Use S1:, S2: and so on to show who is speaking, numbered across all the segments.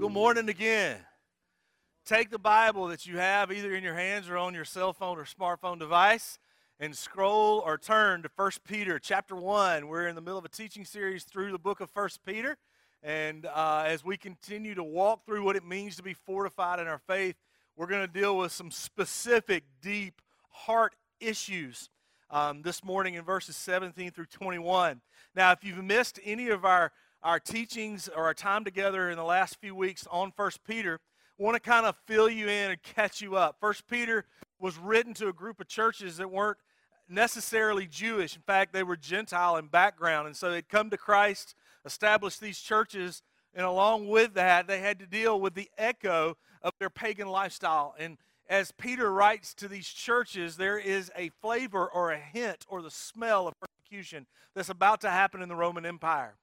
S1: Good morning again. Take the Bible that you have either in your hands or on your cell phone or smartphone device and scroll or turn to 1 Peter chapter 1. We're in the middle of a teaching series through the book of 1 Peter. And uh, as we continue to walk through what it means to be fortified in our faith, we're going to deal with some specific, deep heart issues um, this morning in verses 17 through 21. Now, if you've missed any of our our teachings or our time together in the last few weeks on First Peter, want to kind of fill you in and catch you up. First Peter was written to a group of churches that weren't necessarily Jewish. In fact, they were Gentile in background, and so they'd come to Christ, established these churches, and along with that, they had to deal with the echo of their pagan lifestyle. And as Peter writes to these churches, there is a flavor or a hint or the smell of persecution that's about to happen in the Roman Empire.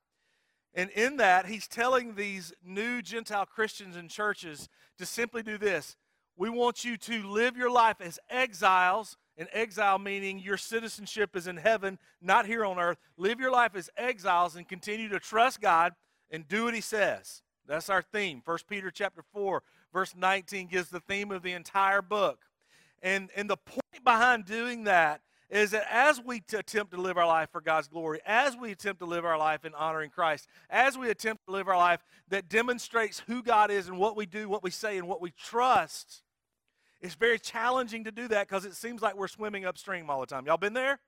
S1: And in that, he's telling these new Gentile Christians and churches to simply do this. We want you to live your life as exiles, and exile meaning your citizenship is in heaven, not here on earth. Live your life as exiles and continue to trust God and do what he says. That's our theme. 1 Peter chapter 4, verse 19 gives the theme of the entire book. And, and the point behind doing that is that as we t- attempt to live our life for God's glory, as we attempt to live our life in honoring Christ, as we attempt to live our life that demonstrates who God is and what we do, what we say, and what we trust, it's very challenging to do that because it seems like we're swimming upstream all the time. Y'all been there?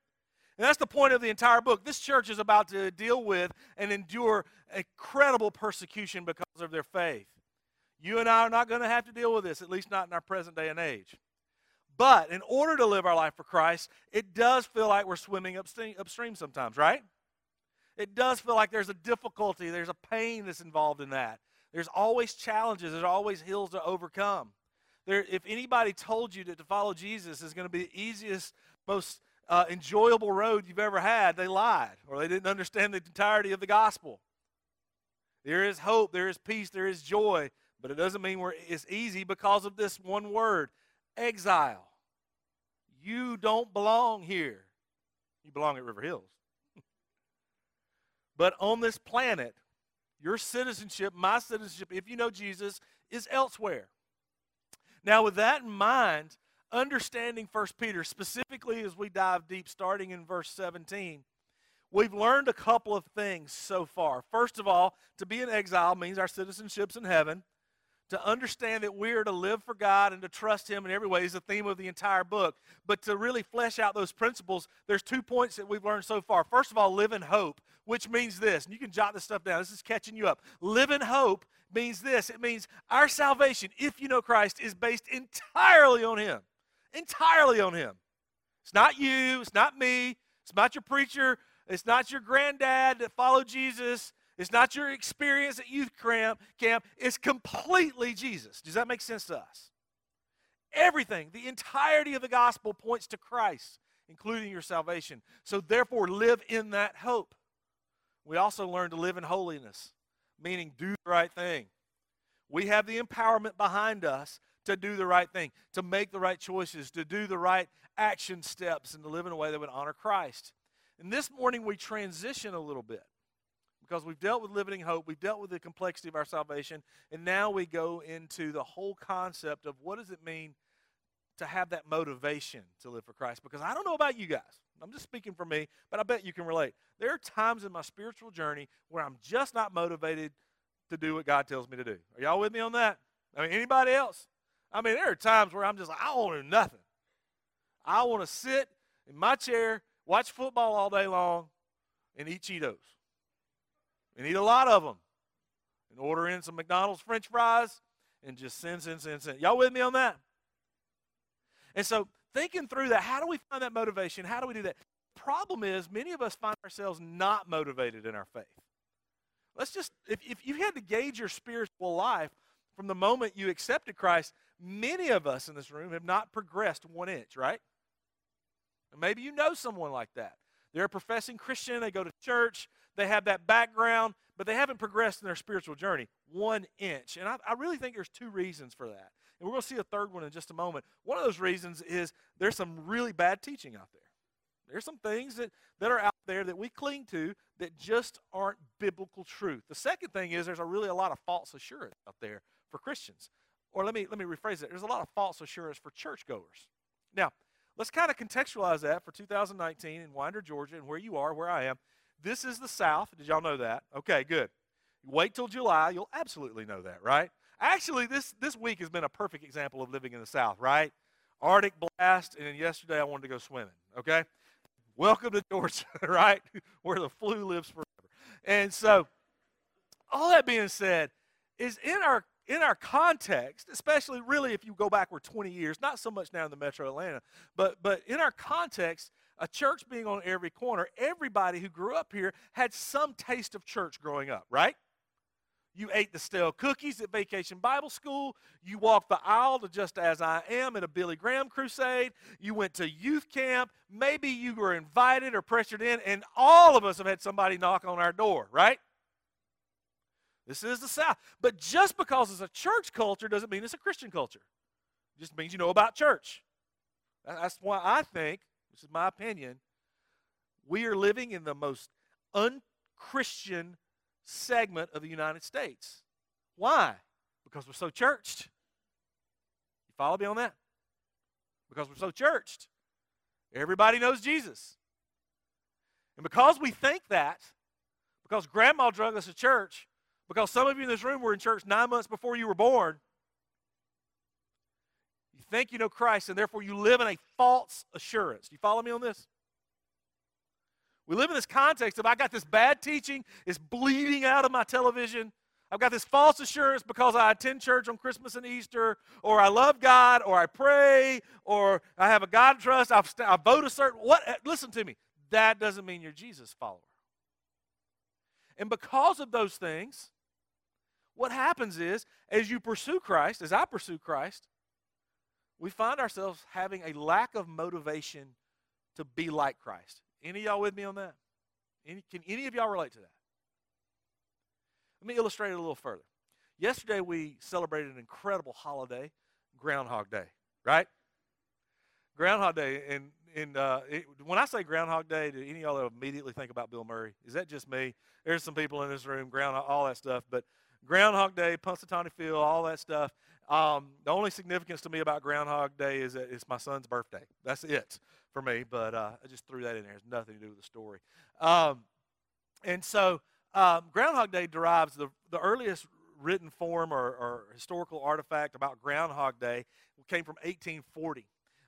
S1: And that's the point of the entire book. This church is about to deal with and endure incredible persecution because of their faith. You and I are not going to have to deal with this, at least not in our present day and age. But in order to live our life for Christ, it does feel like we're swimming upstream sometimes, right? It does feel like there's a difficulty, there's a pain that's involved in that. There's always challenges, there's always hills to overcome. There, if anybody told you that to follow Jesus is going to be the easiest, most uh, enjoyable road you've ever had, they lied or they didn't understand the entirety of the gospel. There is hope, there is peace, there is joy, but it doesn't mean it's easy because of this one word exile. You don't belong here. You belong at River Hills. but on this planet, your citizenship, my citizenship, if you know Jesus, is elsewhere. Now, with that in mind, understanding First Peter, specifically as we dive deep, starting in verse 17, we've learned a couple of things so far. First of all, to be in exile means our citizenship's in heaven to understand that we are to live for God and to trust Him in every way is the theme of the entire book. But to really flesh out those principles, there's two points that we've learned so far. First of all, live in hope, which means this, and you can jot this stuff down. This is catching you up. Live in hope means this it means our salvation, if you know Christ, is based entirely on Him. Entirely on Him. It's not you, it's not me, it's not your preacher, it's not your granddad that followed Jesus. It's not your experience at youth camp, camp. It's completely Jesus. Does that make sense to us? Everything, the entirety of the gospel points to Christ, including your salvation. So therefore, live in that hope. We also learn to live in holiness, meaning do the right thing. We have the empowerment behind us to do the right thing, to make the right choices, to do the right action steps, and to live in a way that would honor Christ. And this morning we transition a little bit because we've dealt with living hope, we've dealt with the complexity of our salvation, and now we go into the whole concept of what does it mean to have that motivation to live for Christ. Because I don't know about you guys, I'm just speaking for me, but I bet you can relate. There are times in my spiritual journey where I'm just not motivated to do what God tells me to do. Are y'all with me on that? I mean, anybody else? I mean, there are times where I'm just like, I don't want to do nothing. I want to sit in my chair, watch football all day long, and eat Cheetos and eat a lot of them and order in some McDonald's french fries and just send, send, send, send. Y'all with me on that? And so thinking through that, how do we find that motivation? How do we do that? Problem is, many of us find ourselves not motivated in our faith. Let's just, if, if you had to gauge your spiritual life from the moment you accepted Christ, many of us in this room have not progressed one inch, right? And maybe you know someone like that. They're a professing Christian, they go to church, they have that background, but they haven't progressed in their spiritual journey one inch. And I, I really think there's two reasons for that. And we're going to see a third one in just a moment. One of those reasons is there's some really bad teaching out there. There's some things that, that are out there that we cling to that just aren't biblical truth. The second thing is there's a really a lot of false assurance out there for Christians. Or let me let me rephrase it. There's a lot of false assurance for churchgoers. Now, let's kind of contextualize that for 2019 in Winder, Georgia, and where you are, where I am. This is the South. Did y'all know that? Okay, good. Wait till July, you'll absolutely know that, right? Actually, this this week has been a perfect example of living in the South, right? Arctic blast, and then yesterday I wanted to go swimming. Okay, welcome to Georgia, right, where the flu lives forever. And so, all that being said, is in our in our context, especially really if you go backward 20 years, not so much now in the metro Atlanta, but, but in our context, a church being on every corner, everybody who grew up here had some taste of church growing up, right? You ate the stale cookies at Vacation Bible School. You walked the aisle to Just As I Am at a Billy Graham crusade. You went to youth camp. Maybe you were invited or pressured in, and all of us have had somebody knock on our door, right? This is the South. But just because it's a church culture doesn't mean it's a Christian culture. It just means you know about church. That's why I think, this is my opinion, we are living in the most unchristian segment of the United States. Why? Because we're so churched. You follow me on that? Because we're so churched. Everybody knows Jesus. And because we think that, because grandma drug us to church, because some of you in this room were in church nine months before you were born. Think you know Christ, and therefore you live in a false assurance. Do you follow me on this? We live in this context of I got this bad teaching, it's bleeding out of my television. I've got this false assurance because I attend church on Christmas and Easter, or I love God, or I pray, or I have a God trust. I've, I vote a certain. What? Eh, listen to me. That doesn't mean you're Jesus follower. And because of those things, what happens is, as you pursue Christ, as I pursue Christ, we find ourselves having a lack of motivation to be like Christ. Any y'all with me on that? Any, can any of y'all relate to that? Let me illustrate it a little further. Yesterday we celebrated an incredible holiday, Groundhog Day, right? Groundhog Day, and, and uh, it, when I say Groundhog Day, do any of y'all immediately think about Bill Murray? Is that just me? There's some people in this room, Groundhog, all that stuff, but Groundhog Day, Punxsutawney Phil, all that stuff. Um, the only significance to me about Groundhog Day is that it's my son's birthday. That's it for me, but uh, I just threw that in there. It's nothing to do with the story. Um, and so um, Groundhog Day derives the, the earliest written form or, or, historical artifact about Groundhog Day came from 1840.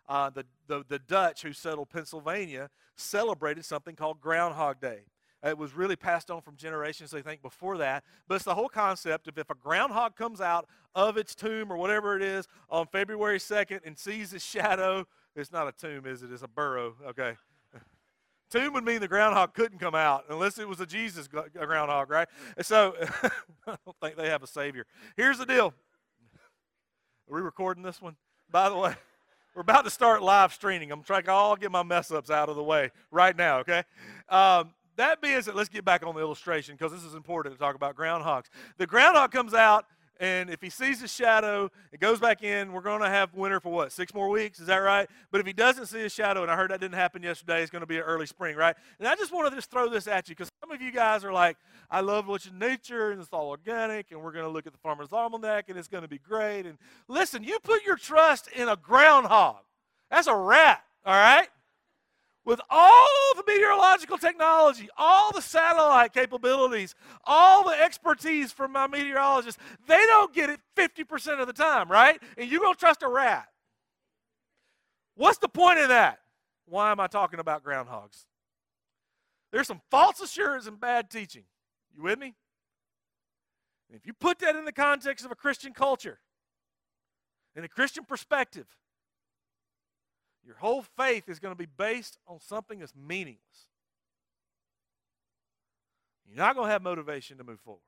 S1: Uh, the, the, the Dutch who settled Pennsylvania celebrated something called Groundhog Day. It was really passed on from generations, I think, before that. But it's the whole concept of if a groundhog comes out of its tomb or whatever it is on February 2nd and sees its shadow, it's not a tomb, is it? It's a burrow. Okay. tomb would mean the groundhog couldn't come out unless it was a Jesus groundhog, right? And so I don't think they have a savior. Here's the deal. Are we recording this one? By the way, we're about to start live streaming. I'm trying to all get my mess ups out of the way right now, okay? Um, that being said, let's get back on the illustration because this is important to talk about groundhogs. The groundhog comes out, and if he sees his shadow, it goes back in. We're going to have winter for what, six more weeks? Is that right? But if he doesn't see his shadow, and I heard that didn't happen yesterday, it's going to be an early spring, right? And I just want to just throw this at you because some of you guys are like, I love watching nature, and it's all organic, and we're going to look at the Farmer's Almanac, and it's going to be great. And listen, you put your trust in a groundhog. That's a rat, all right? With all the meteorological technology, all the satellite capabilities, all the expertise from my meteorologists, they don't get it 50% of the time, right? And you're going to trust a rat. What's the point of that? Why am I talking about groundhogs? There's some false assurance and bad teaching. You with me? If you put that in the context of a Christian culture, in a Christian perspective, your whole faith is going to be based on something that's meaningless. You're not going to have motivation to move forward.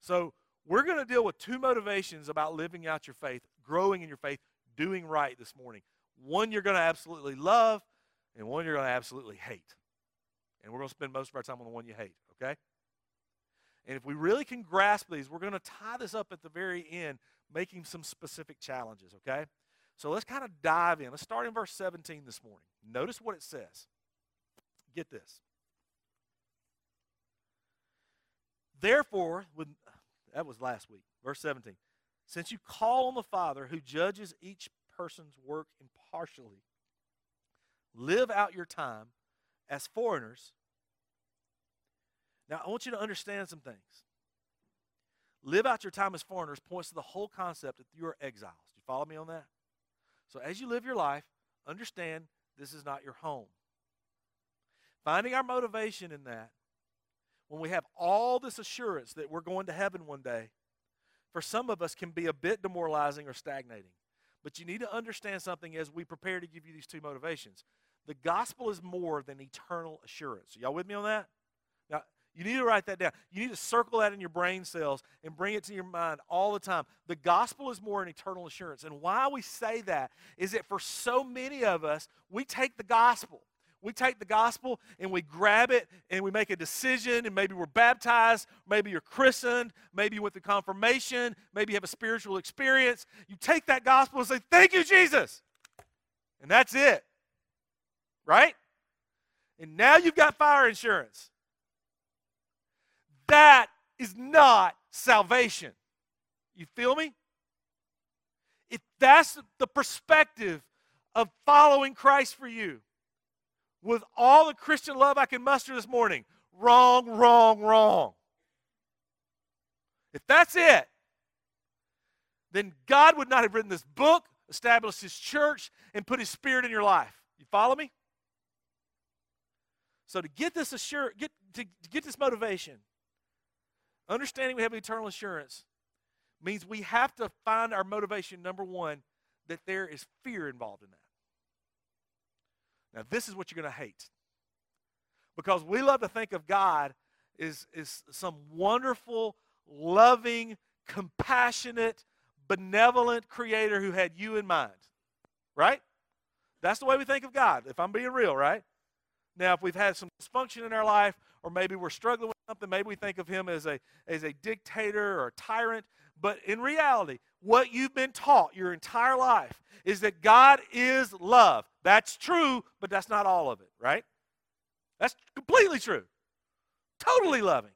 S1: So, we're going to deal with two motivations about living out your faith, growing in your faith, doing right this morning. One you're going to absolutely love, and one you're going to absolutely hate. And we're going to spend most of our time on the one you hate, okay? And if we really can grasp these, we're going to tie this up at the very end, making some specific challenges, okay? So let's kind of dive in. Let's start in verse 17 this morning. Notice what it says. Get this. Therefore, when, that was last week, verse 17. Since you call on the Father who judges each person's work impartially, live out your time as foreigners. Now, I want you to understand some things. Live out your time as foreigners points to the whole concept that you are exiles. Do you follow me on that? So, as you live your life, understand this is not your home. Finding our motivation in that, when we have all this assurance that we're going to heaven one day, for some of us can be a bit demoralizing or stagnating. But you need to understand something as we prepare to give you these two motivations. The gospel is more than eternal assurance. Y'all with me on that? You need to write that down. You need to circle that in your brain cells and bring it to your mind all the time. The gospel is more an eternal assurance. And why we say that is that for so many of us, we take the gospel. We take the gospel and we grab it and we make a decision, and maybe we're baptized, maybe you're christened, maybe you went through confirmation, maybe you have a spiritual experience. You take that gospel and say, Thank you, Jesus. And that's it. Right? And now you've got fire insurance. That is not salvation. You feel me? If that's the perspective of following Christ for you, with all the Christian love I can muster this morning, wrong, wrong, wrong. If that's it, then God would not have written this book, established his church, and put his spirit in your life. You follow me? So to get this assure, get to, to get this motivation, Understanding we have eternal assurance means we have to find our motivation, number one, that there is fear involved in that. Now, this is what you're going to hate. Because we love to think of God as, as some wonderful, loving, compassionate, benevolent creator who had you in mind. Right? That's the way we think of God, if I'm being real, right? Now, if we've had some dysfunction in our life, or maybe we're struggling something, maybe we think of him as a, as a dictator or a tyrant. But in reality, what you've been taught your entire life is that God is love. That's true, but that's not all of it, right? That's completely true. Totally loving.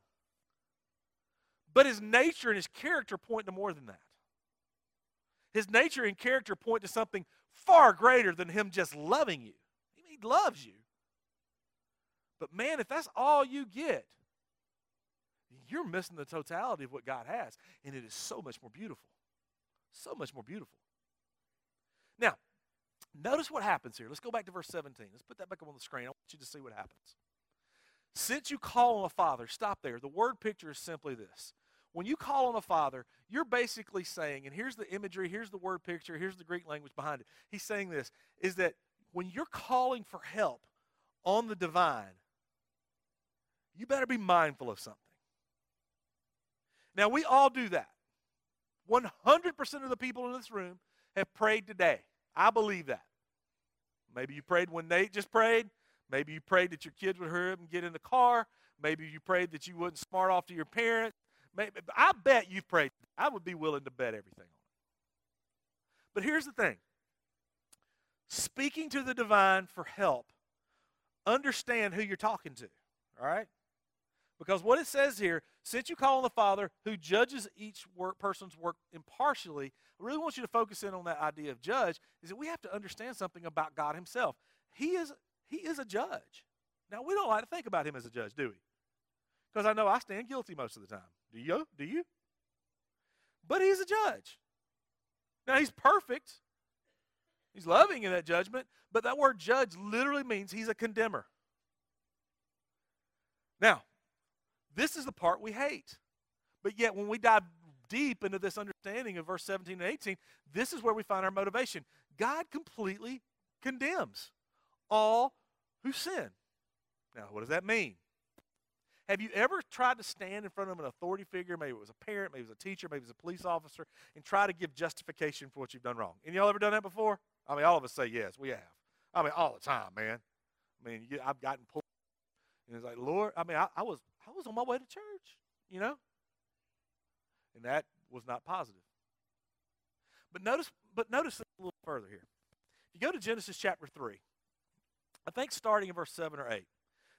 S1: But his nature and his character point to more than that. His nature and character point to something far greater than him just loving you. He loves you. But man, if that's all you get, you're missing the totality of what God has. And it is so much more beautiful. So much more beautiful. Now, notice what happens here. Let's go back to verse 17. Let's put that back up on the screen. I want you to see what happens. Since you call on a father, stop there. The word picture is simply this. When you call on a father, you're basically saying, and here's the imagery, here's the word picture, here's the Greek language behind it. He's saying this is that when you're calling for help on the divine, you better be mindful of something. Now, we all do that. 100% of the people in this room have prayed today. I believe that. Maybe you prayed when Nate just prayed. Maybe you prayed that your kids would hurry up and get in the car. Maybe you prayed that you wouldn't smart off to your parents. Maybe, I bet you've prayed. I would be willing to bet everything on it. But here's the thing speaking to the divine for help, understand who you're talking to. All right? Because what it says here, since you call on the Father who judges each work, person's work impartially, I really want you to focus in on that idea of judge, is that we have to understand something about God Himself. He is, he is a judge. Now, we don't like to think about Him as a judge, do we? Because I know I stand guilty most of the time. Do you? Do you? But He's a judge. Now, He's perfect. He's loving in that judgment, but that word judge literally means He's a condemner. Now, this is the part we hate. But yet, when we dive deep into this understanding of verse 17 and 18, this is where we find our motivation. God completely condemns all who sin. Now, what does that mean? Have you ever tried to stand in front of an authority figure, maybe it was a parent, maybe it was a teacher, maybe it was a police officer, and try to give justification for what you've done wrong? Any y'all ever done that before? I mean, all of us say yes, we have. I mean, all the time, man. I mean, I've gotten pulled, and it's like, Lord, I mean, I, I was I was on my way to church, you know? And that was not positive. But notice, but notice a little further here. If you go to Genesis chapter 3, I think starting in verse 7 or 8,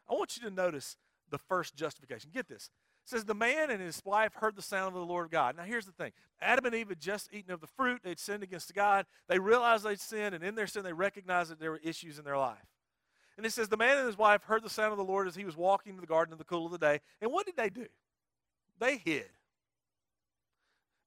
S1: I want you to notice the first justification. Get this. It says, The man and his wife heard the sound of the Lord God. Now, here's the thing Adam and Eve had just eaten of the fruit. They'd sinned against God. They realized they'd sinned, and in their sin, they recognized that there were issues in their life. And it says, The man and his wife heard the sound of the Lord as he was walking in the garden in the cool of the day. And what did they do? They hid.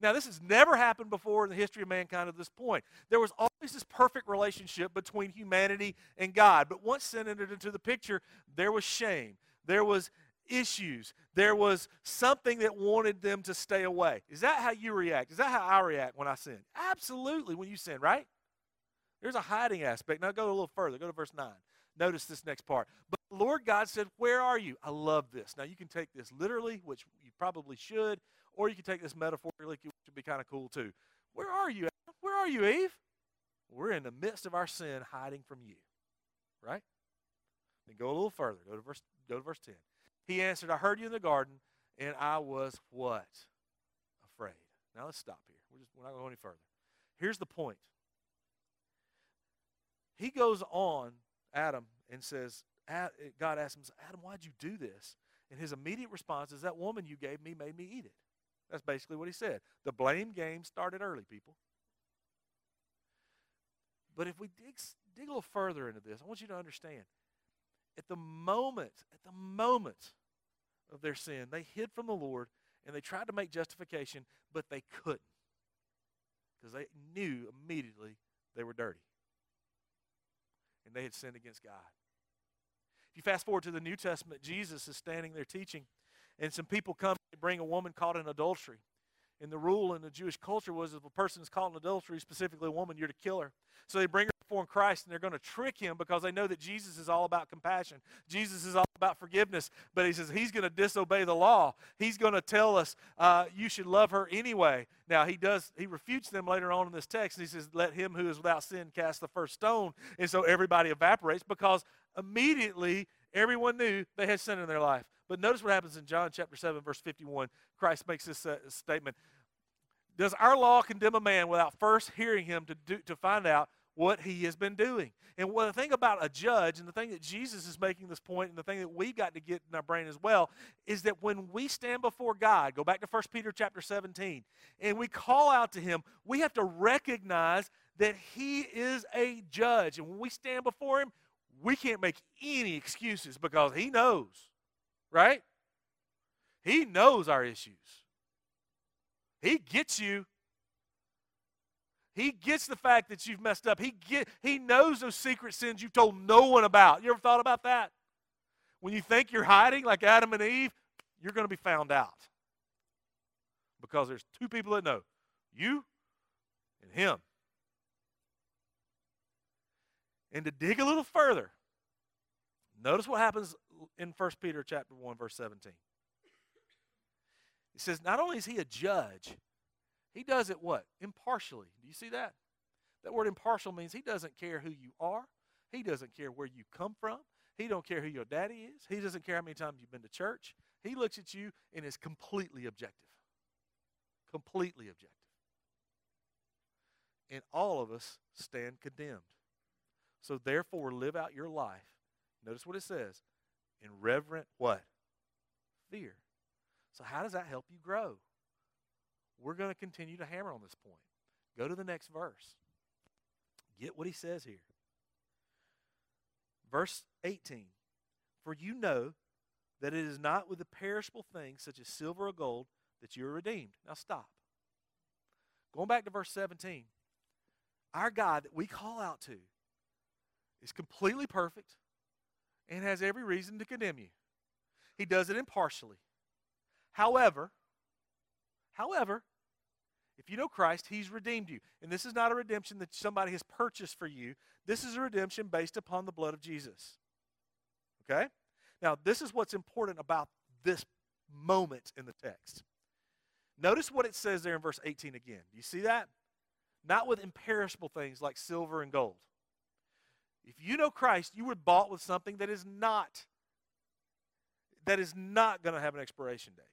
S1: Now, this has never happened before in the history of mankind at this point. There was always this perfect relationship between humanity and God. But once sin entered into the picture, there was shame. There was issues. There was something that wanted them to stay away. Is that how you react? Is that how I react when I sin? Absolutely, when you sin, right? There's a hiding aspect. Now go a little further. Go to verse 9. Notice this next part. But the Lord God said, Where are you? I love this. Now you can take this literally, which you probably should, or you can take this metaphorically, which would be kind of cool too. Where are you? Where are you, Eve? We're in the midst of our sin, hiding from you. Right? Then go a little further. Go to verse, go to verse 10. He answered, I heard you in the garden, and I was what? Afraid. Now let's stop here. We're, just, we're not going any further. Here's the point. He goes on, Adam, and says, God asks him, Adam, why'd you do this? And his immediate response is, That woman you gave me made me eat it. That's basically what he said. The blame game started early, people. But if we dig, dig a little further into this, I want you to understand. At the moment, at the moment of their sin, they hid from the Lord and they tried to make justification, but they couldn't. Because they knew immediately they were dirty. And they had sinned against God. If you fast forward to the New Testament, Jesus is standing there teaching and some people come and bring a woman caught in adultery. And the rule in the Jewish culture was if a person is caught in adultery, specifically a woman, you're to kill her. So they bring her before Christ and they're going to trick him because they know that Jesus is all about compassion. Jesus is all about forgiveness. But he says he's going to disobey the law. He's going to tell us uh, you should love her anyway. Now he does, he refutes them later on in this text. And he says, Let him who is without sin cast the first stone. And so everybody evaporates because immediately everyone knew they had sin in their life. But notice what happens in John chapter 7, verse 51. Christ makes this uh, statement Does our law condemn a man without first hearing him to, do, to find out what he has been doing? And the thing about a judge, and the thing that Jesus is making this point, and the thing that we've got to get in our brain as well, is that when we stand before God, go back to 1 Peter chapter 17, and we call out to him, we have to recognize that he is a judge. And when we stand before him, we can't make any excuses because he knows right? He knows our issues. He gets you. He gets the fact that you've messed up. He, get, he knows those secret sins you've told no one about. You ever thought about that? When you think you're hiding like Adam and Eve, you're going to be found out. Because there's two people that know you and him. And to dig a little further, notice what happens in 1 Peter chapter 1 verse 17. It says not only is he a judge, he does it what? Impartially. Do you see that? That word impartial means he doesn't care who you are. He doesn't care where you come from. He don't care who your daddy is. He doesn't care how many times you've been to church. He looks at you and is completely objective. Completely objective. And all of us stand condemned. So therefore live out your life. Notice what it says in reverent what? Fear. So, how does that help you grow? We're going to continue to hammer on this point. Go to the next verse. Get what he says here. Verse 18 For you know that it is not with the perishable things such as silver or gold that you are redeemed. Now, stop. Going back to verse 17, our God that we call out to is completely perfect and has every reason to condemn you. He does it impartially. However, however, if you know Christ, He's redeemed you. And this is not a redemption that somebody has purchased for you. This is a redemption based upon the blood of Jesus. Okay? Now, this is what's important about this moment in the text. Notice what it says there in verse 18 again. Do you see that? Not with imperishable things like silver and gold. If you know Christ, you were bought with something that is not that is not going to have an expiration date.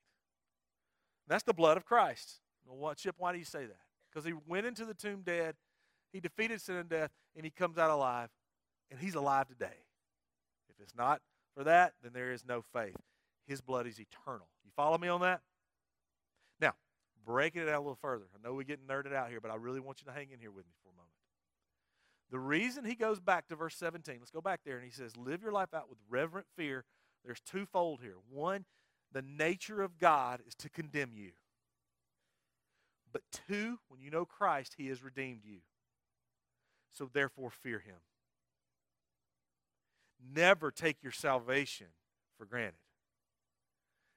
S1: That's the blood of Christ. Well, what, Chip, why do you say that? Because he went into the tomb dead, he defeated sin and death, and he comes out alive, and he's alive today. If it's not for that, then there is no faith. His blood is eternal. You follow me on that? Now, breaking it out a little further. I know we're getting nerded out here, but I really want you to hang in here with me for a moment. The reason he goes back to verse 17, let's go back there, and he says, Live your life out with reverent fear. There's twofold here. One, the nature of God is to condemn you. But two, when you know Christ, he has redeemed you. So therefore, fear him. Never take your salvation for granted.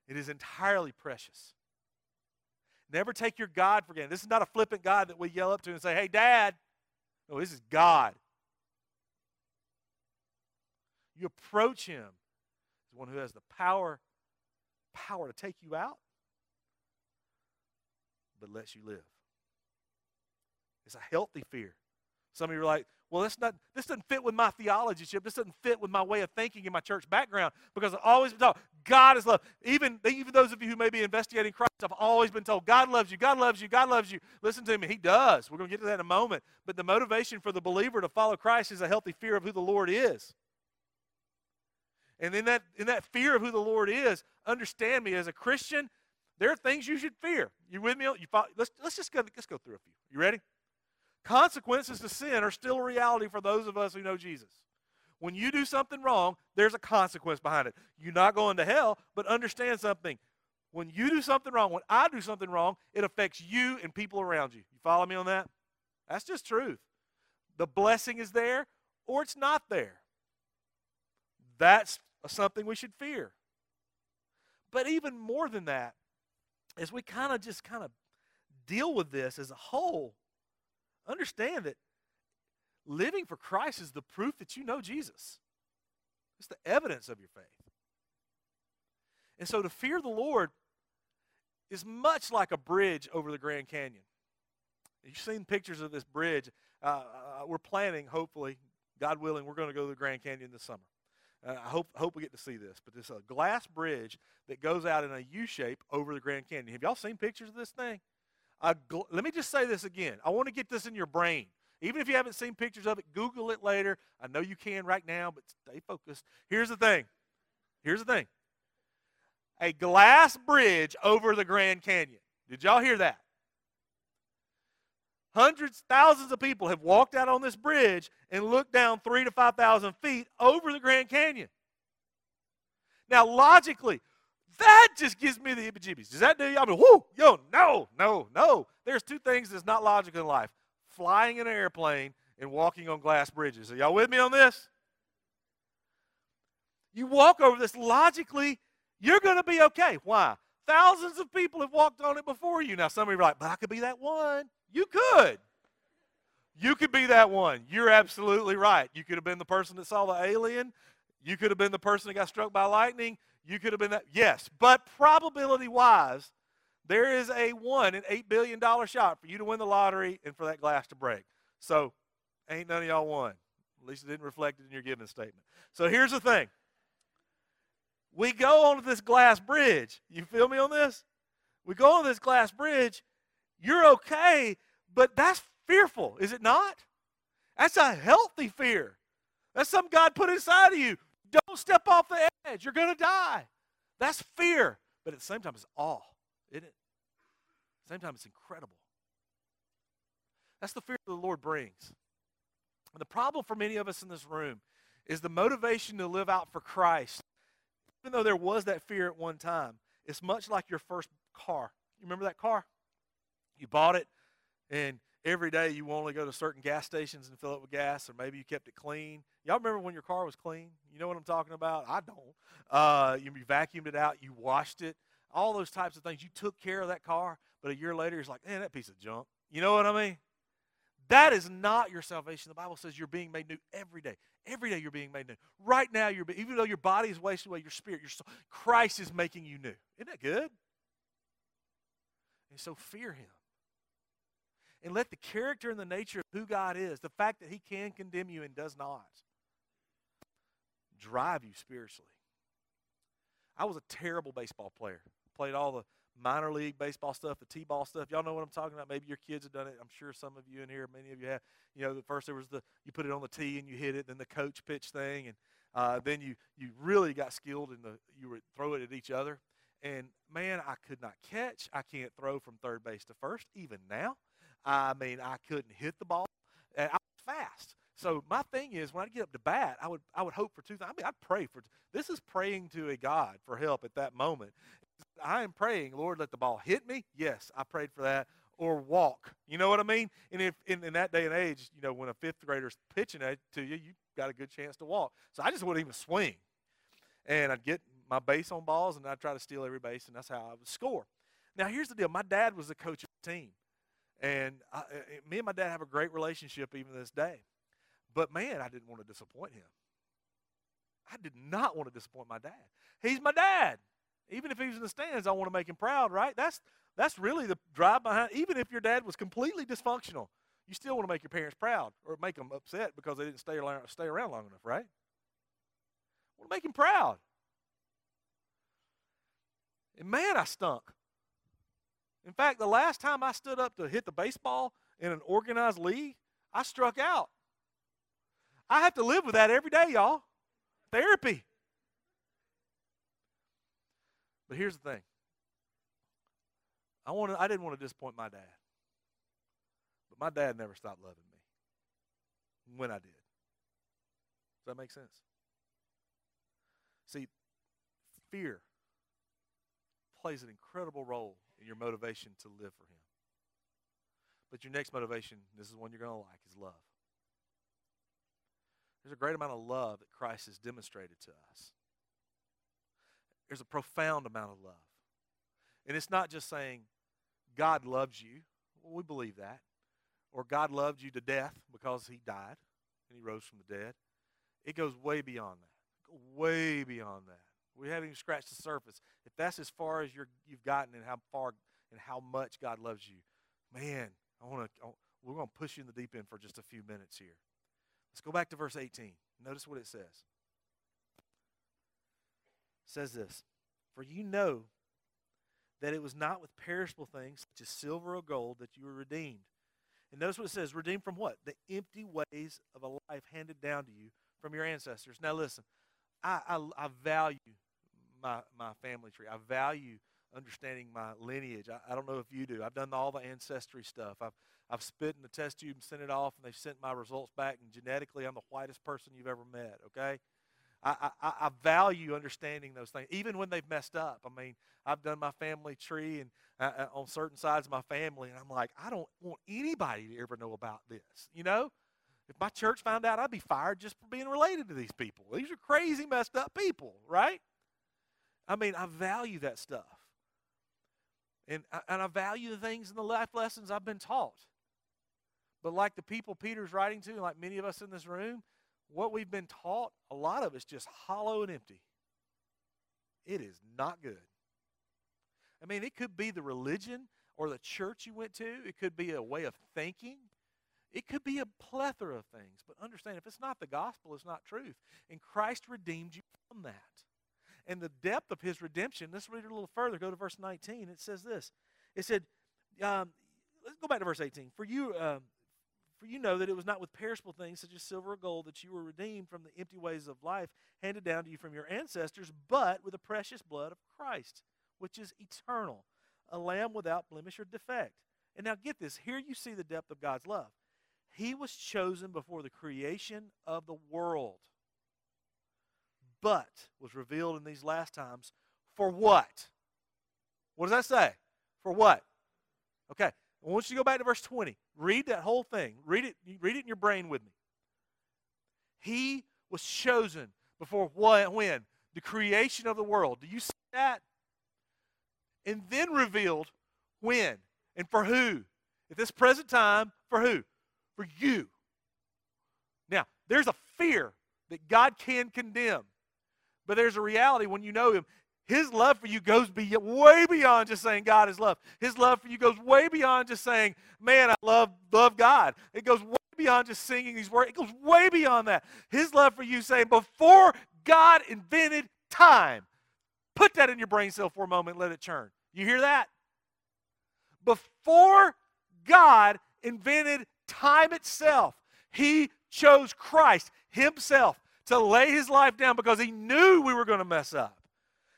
S1: It is entirely precious. Never take your God for granted. This is not a flippant God that we yell up to and say, hey, Dad. No, this is God. You approach him as one who has the power, power to take you out, but lets you live. It's a healthy fear. Some of you are like, well, this, not, this doesn't fit with my theology, Chip. This doesn't fit with my way of thinking in my church background because I've always been told God is love. Even, even those of you who may be investigating Christ, I've always been told God loves you, God loves you, God loves you. Listen to me, He does. We're going to get to that in a moment. But the motivation for the believer to follow Christ is a healthy fear of who the Lord is. And in that, in that fear of who the Lord is, understand me, as a Christian, there are things you should fear. You with me? You follow, let's, let's just go, let's go through a few. You ready? Consequences to sin are still a reality for those of us who know Jesus. When you do something wrong, there's a consequence behind it. You're not going to hell, but understand something. When you do something wrong, when I do something wrong, it affects you and people around you. You follow me on that? That's just truth. The blessing is there or it's not there. That's something we should fear. But even more than that, as we kind of just kind of deal with this as a whole, understand that living for Christ is the proof that you know Jesus. It's the evidence of your faith. And so to fear the Lord is much like a bridge over the Grand Canyon. You've seen pictures of this bridge. Uh, uh, we're planning, hopefully, God willing, we're going to go to the Grand Canyon this summer. Uh, I hope, hope we get to see this. But it's a glass bridge that goes out in a U shape over the Grand Canyon. Have y'all seen pictures of this thing? Gl- let me just say this again. I want to get this in your brain. Even if you haven't seen pictures of it, Google it later. I know you can right now, but stay focused. Here's the thing. Here's the thing. A glass bridge over the Grand Canyon. Did y'all hear that? Hundreds, thousands of people have walked out on this bridge and looked down three to 5,000 feet over the Grand Canyon. Now, logically, that just gives me the heebie-jeebies. Does that do you? I mean, whoo, yo, no, no, no. There's two things that's not logical in life. Flying in an airplane and walking on glass bridges. Are y'all with me on this? You walk over this logically, you're going to be okay. Why? Thousands of people have walked on it before you. Now, some of you are like, but I could be that one. You could. You could be that one. You're absolutely right. You could have been the person that saw the alien. You could have been the person that got struck by lightning. You could have been that. Yes, but probability wise, there is a one in $8 billion shot for you to win the lottery and for that glass to break. So, ain't none of y'all won. At least it didn't reflect it in your giving statement. So, here's the thing we go onto this glass bridge. You feel me on this? We go on this glass bridge. You're okay, but that's fearful, is it not? That's a healthy fear. That's something God put inside of you. Don't step off the edge. You're going to die. That's fear. But at the same time, it's awe, isn't it? At the same time, it's incredible. That's the fear the Lord brings. And the problem for many of us in this room is the motivation to live out for Christ. Even though there was that fear at one time, it's much like your first car. You remember that car? You bought it, and every day you only go to certain gas stations and fill it with gas, or maybe you kept it clean. Y'all remember when your car was clean? You know what I'm talking about? I don't. Uh, you, vacuumed it out, you washed it, all those types of things. You took care of that car, but a year later, it's like, man, that piece of junk. You know what I mean? That is not your salvation. The Bible says you're being made new every day. Every day you're being made new. Right now, you're even though your body is wasting away, your spirit, your soul, Christ is making you new. Isn't that good? And so fear Him and let the character and the nature of who God is, the fact that He can condemn you and does not, drive you spiritually. I was a terrible baseball player. Played all the minor league baseball stuff, the t-ball stuff. Y'all know what I'm talking about. Maybe your kids have done it. I'm sure some of you in here, many of you have. You know, the first there was the you put it on the tee and you hit it, then the coach pitch thing, and Uh, then you, you really got skilled in the, you would throw it at each other. And man, I could not catch. I can't throw from third base to first, even now. I mean, I couldn't hit the ball. And I was fast. So my thing is, when I get up to bat, I would I would hope for two things. I mean, I'd pray for. This is praying to a God for help at that moment. I am praying, Lord, let the ball hit me. Yes, I prayed for that. Or walk. You know what I mean? And if in, in that day and age, you know, when a fifth grader's pitching it to you, you got a good chance to walk. So I just wouldn't even swing. And I'd get my base on balls and I'd try to steal every base, and that's how I would score. Now, here's the deal my dad was the coach of the team. And I, uh, me and my dad have a great relationship even this day. But man, I didn't want to disappoint him. I did not want to disappoint my dad. He's my dad. Even if he was in the stands, I want to make him proud, right? That's that's really the drive behind. Even if your dad was completely dysfunctional, you still want to make your parents proud or make them upset because they didn't stay around, stay around long enough, right? Want to make him proud. And man, I stunk. In fact, the last time I stood up to hit the baseball in an organized league, I struck out. I have to live with that every day, y'all. Therapy. But here's the thing. I wanted, I didn't want to disappoint my dad. But my dad never stopped loving me when I did. Does that make sense? See, fear plays an incredible role in your motivation to live for Him. But your next motivation, this is one you're going to like, is love. There's a great amount of love that Christ has demonstrated to us. There's a profound amount of love. And it's not just saying, God loves you. Well, we believe that. Or God loved you to death because he died and he rose from the dead. It goes way beyond that. Way beyond that. We haven't even scratched the surface. If that's as far as you're, you've gotten and how far and how much God loves you, man, I want to. We're going to push you in the deep end for just a few minutes here. Let's go back to verse 18. Notice what it says. It says this For you know that it was not with perishable things, such as silver or gold, that you were redeemed. And notice what it says redeemed from what? The empty ways of a life handed down to you from your ancestors. Now, listen, I, I, I value my, my family tree. I value understanding my lineage. I, I don't know if you do. I've done all the ancestry stuff. I've, I've spit in the test tube and sent it off, and they've sent my results back. And genetically, I'm the whitest person you've ever met. Okay, I, I, I value understanding those things, even when they've messed up. I mean, I've done my family tree and uh, uh, on certain sides of my family, and I'm like, I don't want anybody to ever know about this. You know, if my church found out, I'd be fired just for being related to these people. These are crazy, messed up people, right? I mean, I value that stuff. And, and I value the things and the life lessons I've been taught. But like the people Peter's writing to, like many of us in this room, what we've been taught, a lot of it's just hollow and empty. It is not good. I mean, it could be the religion or the church you went to, it could be a way of thinking. It could be a plethora of things. But understand, if it's not the gospel, it's not truth. And Christ redeemed you from that. And the depth of his redemption, let's read it a little further. Go to verse 19. It says this. It said, um, let's go back to verse 18. For you, um, for you know that it was not with perishable things such as silver or gold that you were redeemed from the empty ways of life handed down to you from your ancestors, but with the precious blood of Christ, which is eternal, a lamb without blemish or defect. And now get this here you see the depth of God's love. He was chosen before the creation of the world, but was revealed in these last times for what? What does that say? For what? Okay, I want you to go back to verse 20. Read that whole thing. Read it, read it in your brain with me. He was chosen before what, when? The creation of the world. Do you see that? And then revealed when and for who? At this present time, for who? For you. Now, there's a fear that God can condemn, but there's a reality when you know Him. His love for you goes be, way beyond just saying God is love. His love for you goes way beyond just saying, man, I love, love God. It goes way beyond just singing these words. It goes way beyond that. His love for you saying, before God invented time, put that in your brain cell for a moment, let it churn. You hear that? Before God invented time itself, He chose Christ Himself to lay his life down because he knew we were going to mess up.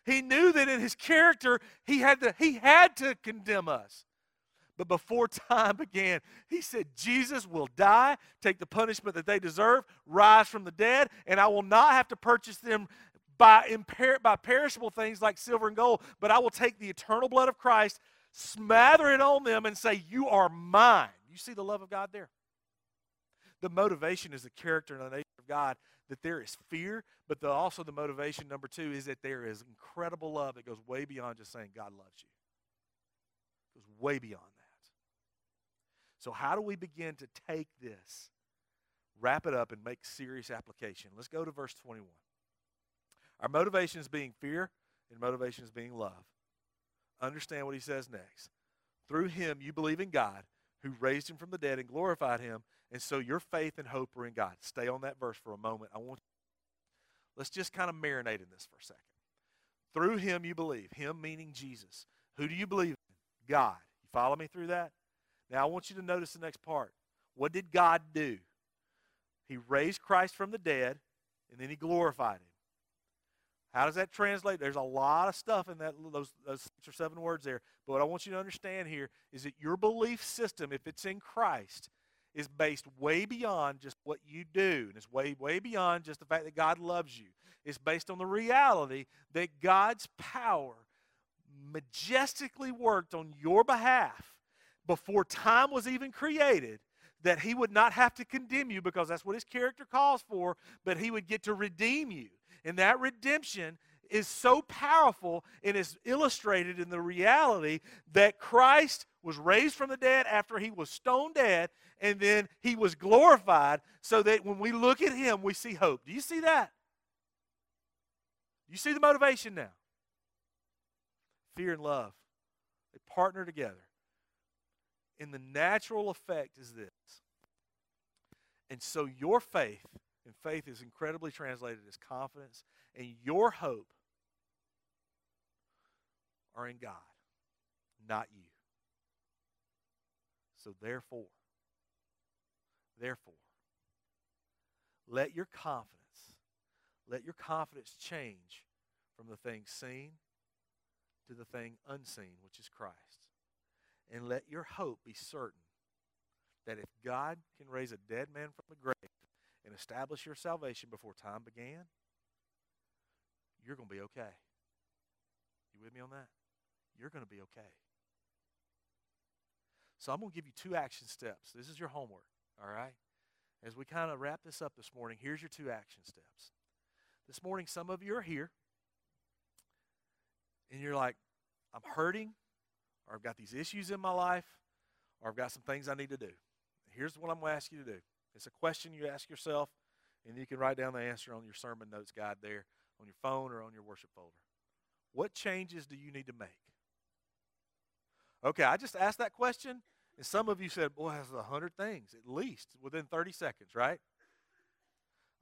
S1: He knew that in his character, he had to, he had to condemn us. But before time began, he said, Jesus will die, take the punishment that they deserve, rise from the dead, and I will not have to purchase them by, imper- by perishable things like silver and gold, but I will take the eternal blood of Christ, smother it on them, and say, You are mine. You see the love of God there? The motivation is the character and the nature of God, that there is fear, but the, also the motivation, number two, is that there is incredible love that goes way beyond just saying God loves you. It goes way beyond that. So, how do we begin to take this, wrap it up, and make serious application? Let's go to verse 21. Our motivation is being fear, and motivation is being love. Understand what he says next. Through him, you believe in God, who raised him from the dead and glorified him, and so your faith and hope are in God. Stay on that verse for a moment. I want let's just kind of marinate in this for a second. Through him you believe, him meaning Jesus. Who do you believe in? God. You follow me through that? Now, I want you to notice the next part. What did God do? He raised Christ from the dead, and then he glorified him. How does that translate? There's a lot of stuff in that those, those six or seven words there. But what I want you to understand here is that your belief system, if it's in Christ, is based way beyond just what you do. And it's way, way beyond just the fact that God loves you. It's based on the reality that God's power majestically worked on your behalf before time was even created that he would not have to condemn you because that's what his character calls for, but he would get to redeem you. And that redemption is so powerful and is illustrated in the reality that Christ was raised from the dead after he was stone dead, and then he was glorified so that when we look at him, we see hope. Do you see that? You see the motivation now? Fear and love. They partner together. And the natural effect is this. And so your faith, and faith is incredibly translated as confidence, and your hope are in God, not you. So therefore, therefore, let your confidence, let your confidence change from the thing seen to the thing unseen, which is Christ. And let your hope be certain that if God can raise a dead man from the grave and establish your salvation before time began, you're going to be okay. You with me on that? You're going to be okay. So I'm going to give you two action steps. This is your homework, all right? As we kind of wrap this up this morning, here's your two action steps. This morning, some of you are here, and you're like, I'm hurting, or I've got these issues in my life, or I've got some things I need to do. Here's what I'm going to ask you to do. It's a question you ask yourself, and you can write down the answer on your sermon notes guide there, on your phone, or on your worship folder. What changes do you need to make? Okay, I just asked that question, and some of you said, boy, that's a hundred things, at least, within 30 seconds, right?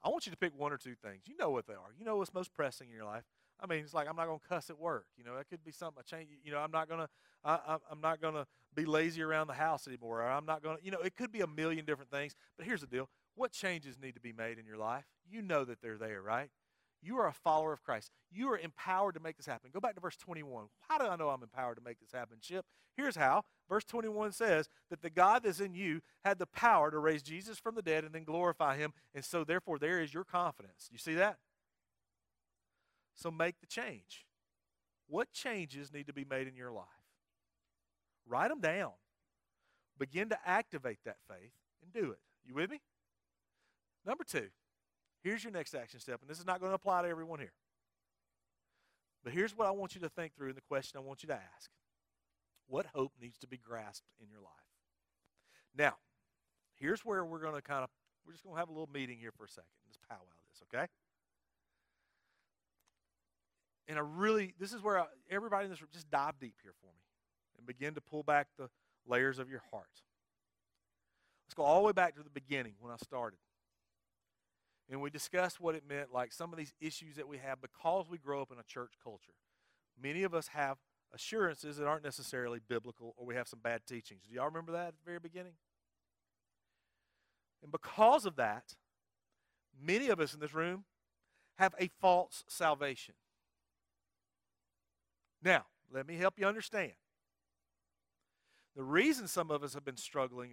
S1: I want you to pick one or two things. You know what they are. You know what's most pressing in your life. I mean, it's like I'm not going to cuss at work. You know, that could be something. I change. You know, I'm not going to. I'm not going to be lazy around the house anymore. Or I'm not going to. You know, it could be a million different things. But here's the deal: what changes need to be made in your life? You know that they're there, right? You are a follower of Christ. You are empowered to make this happen. Go back to verse 21. How do I know I'm empowered to make this happen, Chip? Here's how. Verse 21 says that the God that's in you had the power to raise Jesus from the dead and then glorify him. And so, therefore, there is your confidence. You see that? So make the change. What changes need to be made in your life? Write them down. Begin to activate that faith and do it. You with me? Number two, here's your next action step, and this is not going to apply to everyone here. But here's what I want you to think through and the question I want you to ask What hope needs to be grasped in your life? Now, here's where we're going to kind of, we're just going to have a little meeting here for a second. Just powwow this, okay? And I really, this is where I, everybody in this room, just dive deep here for me and begin to pull back the layers of your heart. Let's go all the way back to the beginning when I started. And we discussed what it meant, like some of these issues that we have because we grow up in a church culture. Many of us have assurances that aren't necessarily biblical, or we have some bad teachings. Do y'all remember that at the very beginning? And because of that, many of us in this room have a false salvation. Now, let me help you understand. The reason some of us have been struggling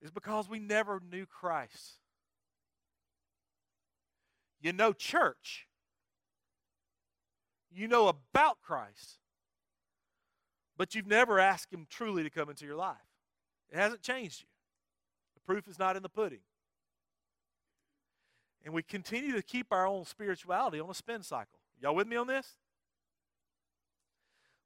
S1: is because we never knew Christ. You know church. You know about Christ. But you've never asked Him truly to come into your life. It hasn't changed you. The proof is not in the pudding. And we continue to keep our own spirituality on a spin cycle. Y'all with me on this?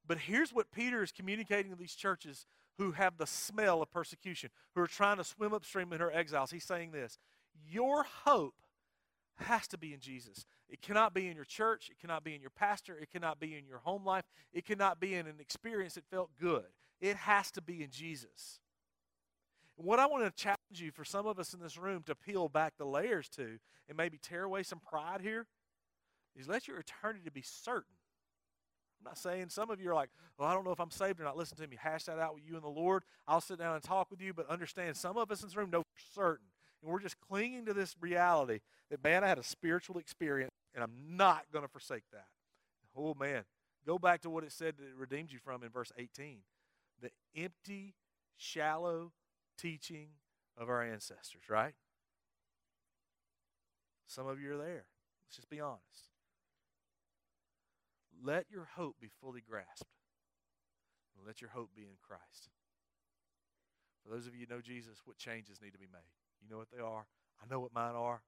S1: But here's what Peter is communicating to these churches who have the smell of persecution, who are trying to swim upstream in her exiles. He's saying this Your hope has to be in Jesus. It cannot be in your church. It cannot be in your pastor. It cannot be in your home life. It cannot be in an experience that felt good. It has to be in Jesus. What I want to challenge you for some of us in this room to peel back the layers to and maybe tear away some pride here is let your eternity be certain. I'm not saying some of you are like, well, I don't know if I'm saved or not. Listen to me. Hash that out with you and the Lord. I'll sit down and talk with you, but understand some of us in this room know for certain. And we're just clinging to this reality that, man, I had a spiritual experience, and I'm not going to forsake that. Oh, man. Go back to what it said that it redeemed you from in verse 18. The empty, shallow teaching of our ancestors, right? Some of you are there. Let's just be honest. Let your hope be fully grasped. Let your hope be in Christ. For those of you who know Jesus, what changes need to be made? You know what they are? I know what mine are.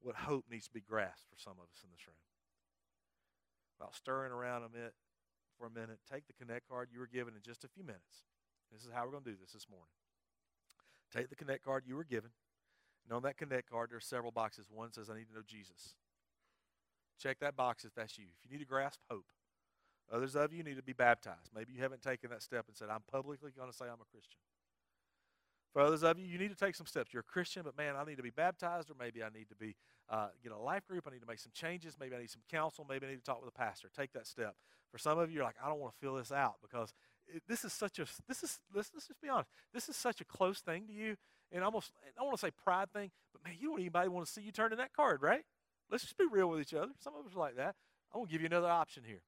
S1: What hope needs to be grasped for some of us in this room? About stirring around a bit for a minute, take the Connect card you were given in just a few minutes. This is how we're going to do this this morning. Take the Connect card you were given. And on that Connect card, there are several boxes. One says, I need to know Jesus. Check that box if that's you. If you need to grasp hope, others of you need to be baptized. Maybe you haven't taken that step and said, I'm publicly going to say I'm a Christian. For others of you, you need to take some steps. You're a Christian, but man, I need to be baptized, or maybe I need to be uh, get a life group. I need to make some changes. Maybe I need some counsel. Maybe I need to talk with a pastor. Take that step. For some of you, you're like, I don't want to fill this out because it, this is such a this is let's, let's just be honest. This is such a close thing to you, and almost I don't want to say pride thing, but man, you don't anybody want to see you turn in that card, right? Let's just be real with each other. Some of us are like that. I want to give you another option here.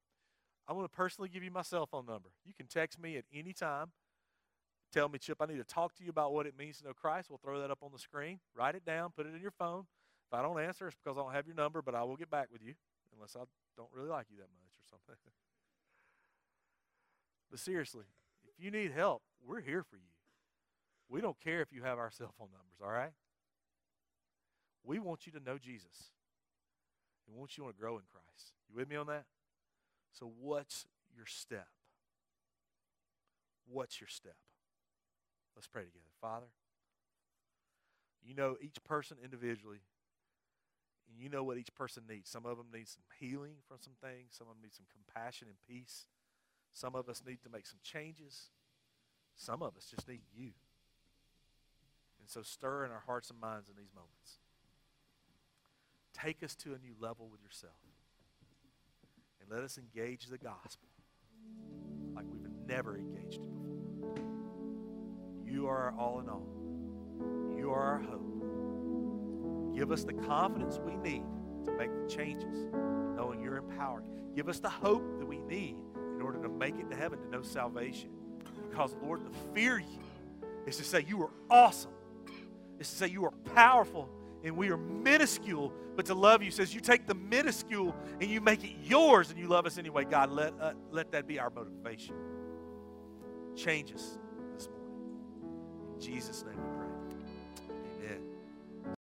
S1: I want to personally give you my cell phone number. You can text me at any time. Tell me, Chip, I need to talk to you about what it means to know Christ. We'll throw that up on the screen. Write it down. Put it in your phone. If I don't answer, it's because I don't have your number, but I will get back with you, unless I don't really like you that much or something. but seriously, if you need help, we're here for you. We don't care if you have our cell phone numbers, all right? We want you to know Jesus. Want you want to grow in Christ. You with me on that? So, what's your step? What's your step? Let's pray together. Father, you know each person individually, and you know what each person needs. Some of them need some healing from some things, some of them need some compassion and peace. Some of us need to make some changes. Some of us just need you. And so stir in our hearts and minds in these moments. Take us to a new level with yourself. And let us engage the gospel like we've never engaged it before. You are our all in all. You are our hope. Give us the confidence we need to make the changes, knowing you're empowered. Give us the hope that we need in order to make it to heaven, to know salvation. Because, Lord, to fear you is to say you are awesome, is to say you are powerful and we are minuscule, but to love you says you take the minuscule and you make it yours and you love us anyway. God, let, uh, let that be our motivation. Change us this morning. In Jesus' name we pray.